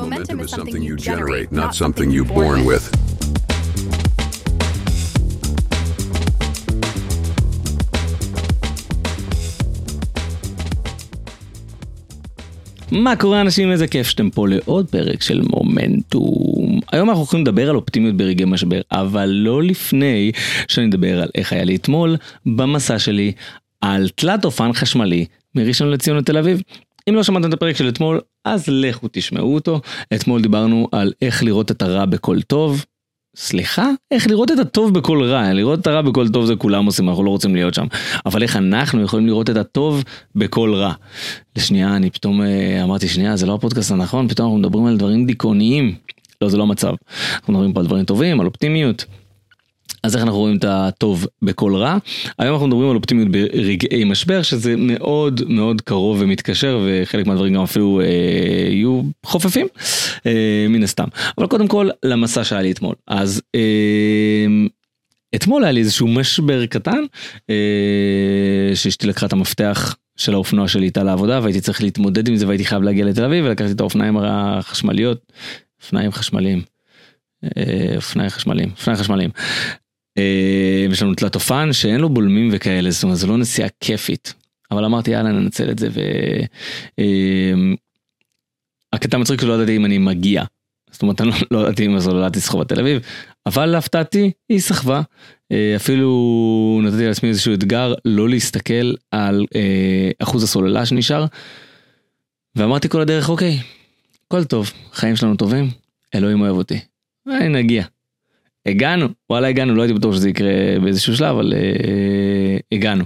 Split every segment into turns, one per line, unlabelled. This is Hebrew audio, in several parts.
Momentum is something you generate, not something you're born with.
מה קורה אנשים? איזה כיף שאתם פה לעוד פרק של מומנטום. היום אנחנו הולכים לדבר על אופטימיות ברגעי משבר, אבל לא לפני שאני אדבר על איך היה לי אתמול במסע שלי על תלת אופן חשמלי מראשון לציון לתל אביב. אם לא שמעתם את הפרק של אתמול, אז לכו תשמעו אותו. אתמול דיברנו על איך לראות את הרע בכל טוב. סליחה? איך לראות את הטוב בכל רע, לראות את הרע בכל טוב זה כולם עושים, אנחנו לא רוצים להיות שם. אבל איך אנחנו יכולים לראות את הטוב בכל רע. לשנייה אני פתאום אה, אמרתי שנייה זה לא הפודקאסט הנכון, פתאום אנחנו מדברים על דברים דיכאוניים. לא זה לא המצב. אנחנו מדברים פה על דברים טובים, על אופטימיות. אז איך אנחנו רואים את הטוב בכל רע? היום אנחנו מדברים על אופטימיות ברגעי משבר שזה מאוד מאוד קרוב ומתקשר וחלק מהדברים גם אפילו אה, יהיו חופפים אה, מן הסתם. אבל קודם כל למסע שהיה לי אתמול. אז אה, אתמול היה לי איזשהו משבר קטן אה, שאשתי לקחה את המפתח של האופנוע שלי איתה לעבודה והייתי צריך להתמודד עם זה והייתי חייב להגיע לתל אביב ולקחתי את האופניים החשמליות, אופניים חשמליים. אה, אופניים חשמליים, אופניים חשמליים. אה, יש לנו תלת אופן שאין לו בולמים וכאלה, זאת אומרת זו לא נסיעה כיפית. אבל אמרתי יאללה ננצל את זה ו... אה, הקטע מצחיק שלא ידעתי אם אני מגיע. זאת אומרת אני לא, לא ידעתי אם הסוללה תסחוב בתל אביב, אבל להפתעתי היא סחבה. אה, אפילו נתתי לעצמי איזשהו אתגר לא להסתכל על אחוז הסוללה שנשאר. ואמרתי כל הדרך אוקיי, הכל טוב, חיים שלנו טובים, אלוהים אוהב אותי. נגיע. הגענו, וואלה הגענו, לא הייתי בטוח שזה יקרה באיזשהו שלב, אבל אה, הגענו.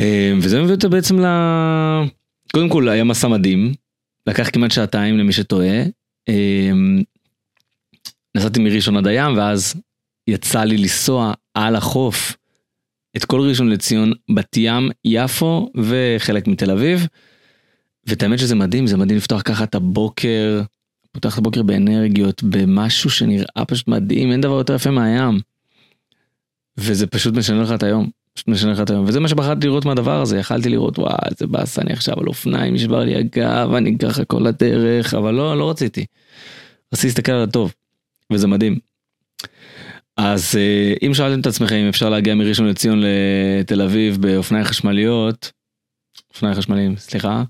אה, וזה מביא אותה בעצם ל... קודם כל היה מסע מדהים, לקח כמעט שעתיים למי שטועה. אה, נסעתי מראשון עד הים ואז יצא לי לנסוע על החוף את כל ראשון לציון, בת ים, יפו וחלק מתל אביב. ואת האמת שזה מדהים, זה מדהים לפתוח ככה את הבוקר. פותח את הבוקר באנרגיות, במשהו שנראה פשוט מדהים, אין דבר יותר יפה מהים. וזה פשוט משנה לך את היום, פשוט משנה לך את היום, וזה מה שבחרתי לראות מהדבר הזה, יכלתי לראות וואי איזה באסה אני עכשיו על אופניים, נשבר לי הגב, אני ככה כל הדרך, אבל לא, לא רציתי. רציתי להסתכל על הטוב, וזה מדהים. אז אה, אם שאלתם את עצמכם אם אפשר להגיע מראשון לציון לתל אביב באופניים חשמליות, אופניים חשמליים, סליחה,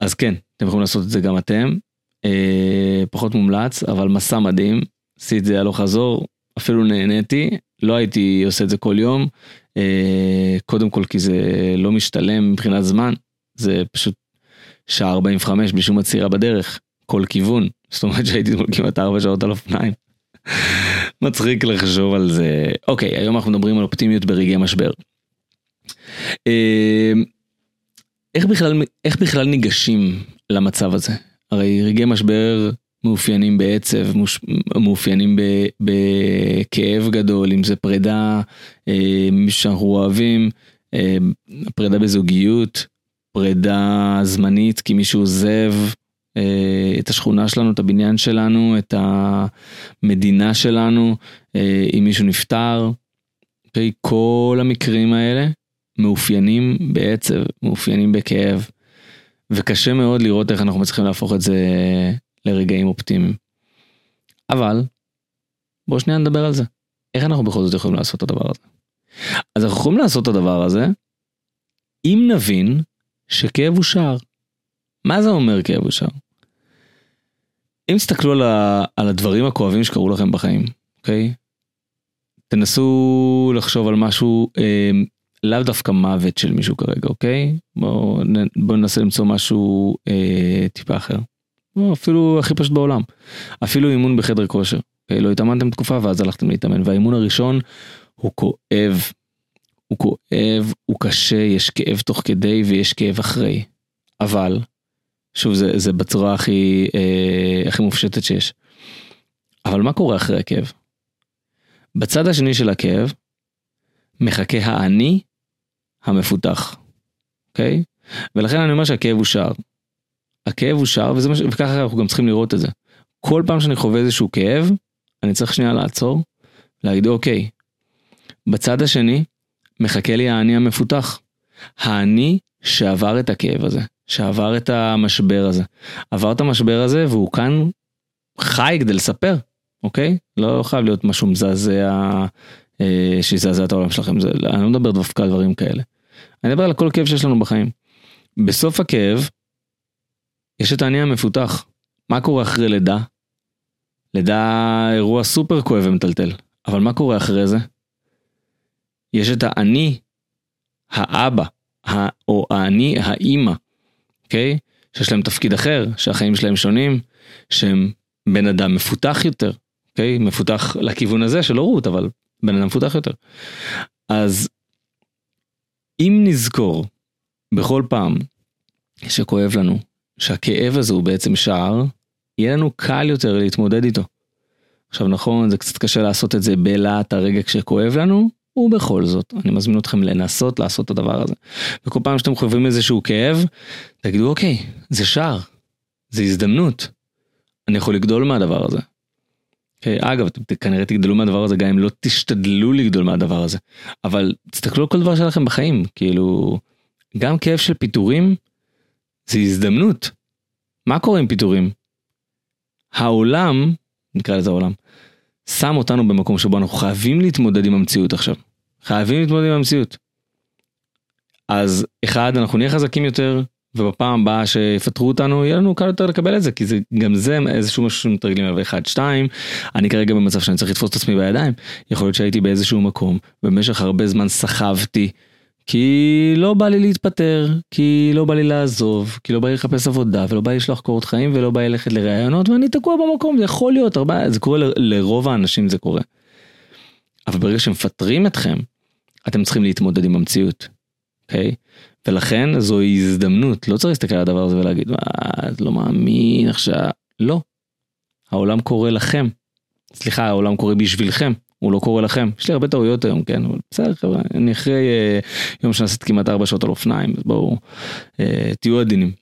אז כן, אתם יכולים לעשות את זה גם אתם. אה, פחות מומלץ אבל מסע מדהים. עשיתי את זה הלוך חזור אפילו נהניתי לא הייתי עושה את זה כל יום. אה, קודם כל כי זה לא משתלם מבחינת זמן זה פשוט שעה 45 בלי שום עצירה בדרך כל כיוון. זאת אומרת שהייתי כמעט 4 שעות על אופניים. מצחיק לחשוב על זה. אוקיי היום אנחנו מדברים על אופטימיות ברגעי משבר. אה, איך בכלל איך בכלל ניגשים למצב הזה הרי רגעי משבר מאופיינים בעצב, מאופיינים בכאב גדול, אם זה פרידה, אה, שאנחנו אוהבים, אה, פרידה בזוגיות, פרידה זמנית כי מישהו עוזב אה, את השכונה שלנו, את הבניין שלנו, את המדינה שלנו, אם מישהו נפטר. אוקיי? כל המקרים האלה מאופיינים בעצב, מאופיינים בכאב. וקשה מאוד לראות איך אנחנו מצליחים להפוך את זה לרגעים אופטימיים. אבל, בואו שנייה נדבר על זה. איך אנחנו בכל זאת יכולים לעשות את הדבר הזה? אז אנחנו יכולים לעשות את הדבר הזה, אם נבין שכאב הוא שער. מה זה אומר כאב הוא שער? אם תסתכלו על, ה, על הדברים הכואבים שקרו לכם בחיים, אוקיי? תנסו לחשוב על משהו אה, לאו דווקא מוות של מישהו כרגע, אוקיי? בואו בוא ננסה למצוא משהו אה, טיפה אחר. או אפילו הכי פשוט בעולם. אפילו אימון בחדר כושר. אוקיי? לא התאמנתם תקופה ואז הלכתם להתאמן. והאימון הראשון הוא כואב. הוא כואב, הוא קשה, יש כאב תוך כדי ויש כאב אחרי. אבל, שוב זה, זה בצורה הכי, אה, הכי מופשטת שיש. אבל מה קורה אחרי הכאב? בצד השני של הכאב מחכה האני המפותח, אוקיי? ולכן אני אומר שהכאב הוא שער. הכאב הוא שער וזה מה ש... וככה אנחנו גם צריכים לראות את זה. כל פעם שאני חווה איזשהו כאב, אני צריך שנייה לעצור, להגיד אוקיי, בצד השני מחכה לי האני המפותח. האני שעבר את הכאב הזה, שעבר את המשבר הזה. עבר את המשבר הזה והוא כאן חי כדי לספר, אוקיי? לא חייב להיות משהו מזעזע, אה, שיזעזע את העולם שלכם, זה, אני לא מדבר דווקא על דברים כאלה. אני מדבר על כל כאב שיש לנו בחיים. בסוף הכאב, יש את האני המפותח. מה קורה אחרי לידה? לידה אירוע סופר כואב ומטלטל, אבל מה קורה אחרי זה? יש את האני, האבא, או האני, האימא, אוקיי? שיש להם תפקיד אחר, שהחיים שלהם שונים, שהם בן אדם מפותח יותר, אוקיי? מפותח לכיוון הזה של הורות, אבל בן אדם מפותח יותר. אז אם נזכור בכל פעם שכואב לנו, שהכאב הזה הוא בעצם שער, יהיה לנו קל יותר להתמודד איתו. עכשיו נכון, זה קצת קשה לעשות את זה בלהט הרגע כשכואב לנו, ובכל זאת, אני מזמין אתכם לנסות לעשות את הדבר הזה. וכל פעם שאתם חווים איזשהו כאב, תגידו אוקיי, זה שער, זה הזדמנות, אני יכול לגדול מהדבר הזה. אוקיי, אגב, אתם כנראה תגדלו מהדבר הזה גם אם לא תשתדלו לגדול מהדבר הזה. אבל תסתכלו על כל דבר שלכם בחיים, כאילו, גם כאב של פיטורים זה הזדמנות. מה קורה עם פיטורים? העולם, נקרא לזה העולם, שם אותנו במקום שבו אנחנו חייבים להתמודד עם המציאות עכשיו. חייבים להתמודד עם המציאות. אז אחד, אנחנו נהיה חזקים יותר, ובפעם הבאה שיפטרו אותנו יהיה לנו קל יותר לקבל את זה כי זה גם זה איזשהו משהו שמתרגלים אליו אחד שתיים אני כרגע במצב שאני צריך לתפוס את עצמי בידיים יכול להיות שהייתי באיזשהו מקום במשך הרבה זמן סחבתי כי לא בא לי להתפטר כי לא בא לי לעזוב כי לא בא לי לחפש עבודה ולא בא לי לשלוח קורות חיים ולא בא לי ללכת לראיונות ואני תקוע במקום זה יכול להיות הרבה זה קורה ל, לרוב האנשים זה קורה. אבל ברגע שמפטרים אתכם אתם צריכים להתמודד עם המציאות. אוקיי? ולכן זוהי הזדמנות, לא צריך להסתכל על הדבר הזה ולהגיד, מה, את לא מאמין עכשיו, לא. העולם קורא לכם. סליחה, העולם קורא בשבילכם, הוא לא קורא לכם. יש לי הרבה טעויות היום, כן, אבל בסדר חבר'ה, אני אחרי אה, יום שנסעתי כמעט 4 שעות על אופניים, אז בואו, אה, תהיו עדינים.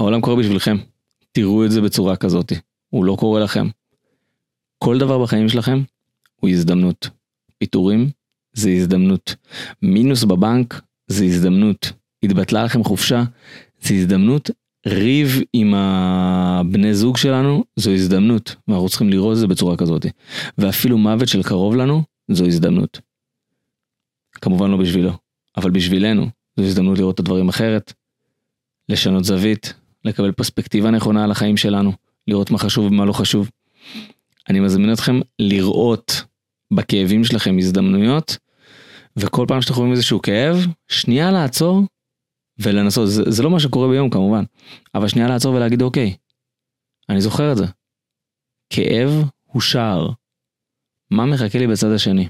העולם קורא בשבילכם, תראו את זה בצורה כזאת, הוא לא קורא לכם. כל דבר בחיים שלכם הוא הזדמנות. פיטורים זה הזדמנות. מינוס בבנק זה הזדמנות. התבטלה לכם חופשה, זה הזדמנות. ריב עם הבני זוג שלנו, זו הזדמנות. ואנחנו צריכים לראות את זה בצורה כזאת. ואפילו מוות של קרוב לנו, זו הזדמנות. כמובן לא בשבילו, אבל בשבילנו, זו הזדמנות לראות את הדברים אחרת. לשנות זווית, לקבל פרספקטיבה נכונה על החיים שלנו, לראות מה חשוב ומה לא חשוב. אני מזמין אתכם לראות בכאבים שלכם הזדמנויות וכל פעם שאתם חווים איזשהו כאב, שנייה לעצור ולנסות, זה, זה לא מה שקורה ביום כמובן, אבל שנייה לעצור ולהגיד אוקיי, אני זוכר את זה. כאב הוא שער. מה מחכה לי בצד השני?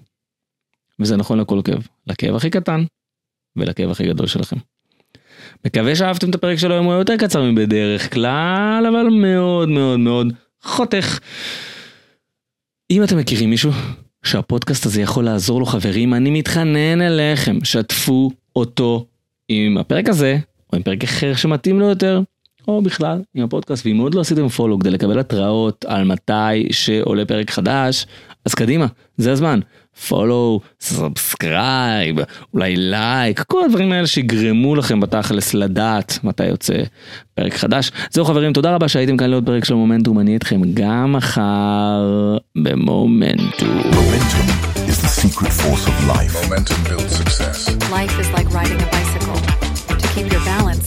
וזה נכון לכל כאב, לכאב הכי קטן ולכאב הכי גדול שלכם. מקווה שאהבתם את הפרק של היום, הוא יותר קצר מבדרך כלל, אבל מאוד מאוד מאוד חותך. אם אתם מכירים מישהו שהפודקאסט הזה יכול לעזור לו חברים, אני מתחנן אליכם, שתפו אותו עם הפרק הזה, או עם פרק אחר שמתאים לו יותר, או בכלל עם הפודקאסט, ואם עוד לא עשיתם follow כדי לקבל התראות על מתי שעולה פרק חדש, אז קדימה, זה הזמן. follow, subscribe, אולי לייק, כל הדברים האלה שיגרמו לכם בתכלס לדעת מתי יוצא פרק חדש. זהו חברים, תודה רבה שהייתם כאן לעוד פרק של מומנטום, אני איתכם גם מחר במומנטום. Momentum is the secret force of life. Momentum builds success. Life is like riding a bicycle. To keep your balance.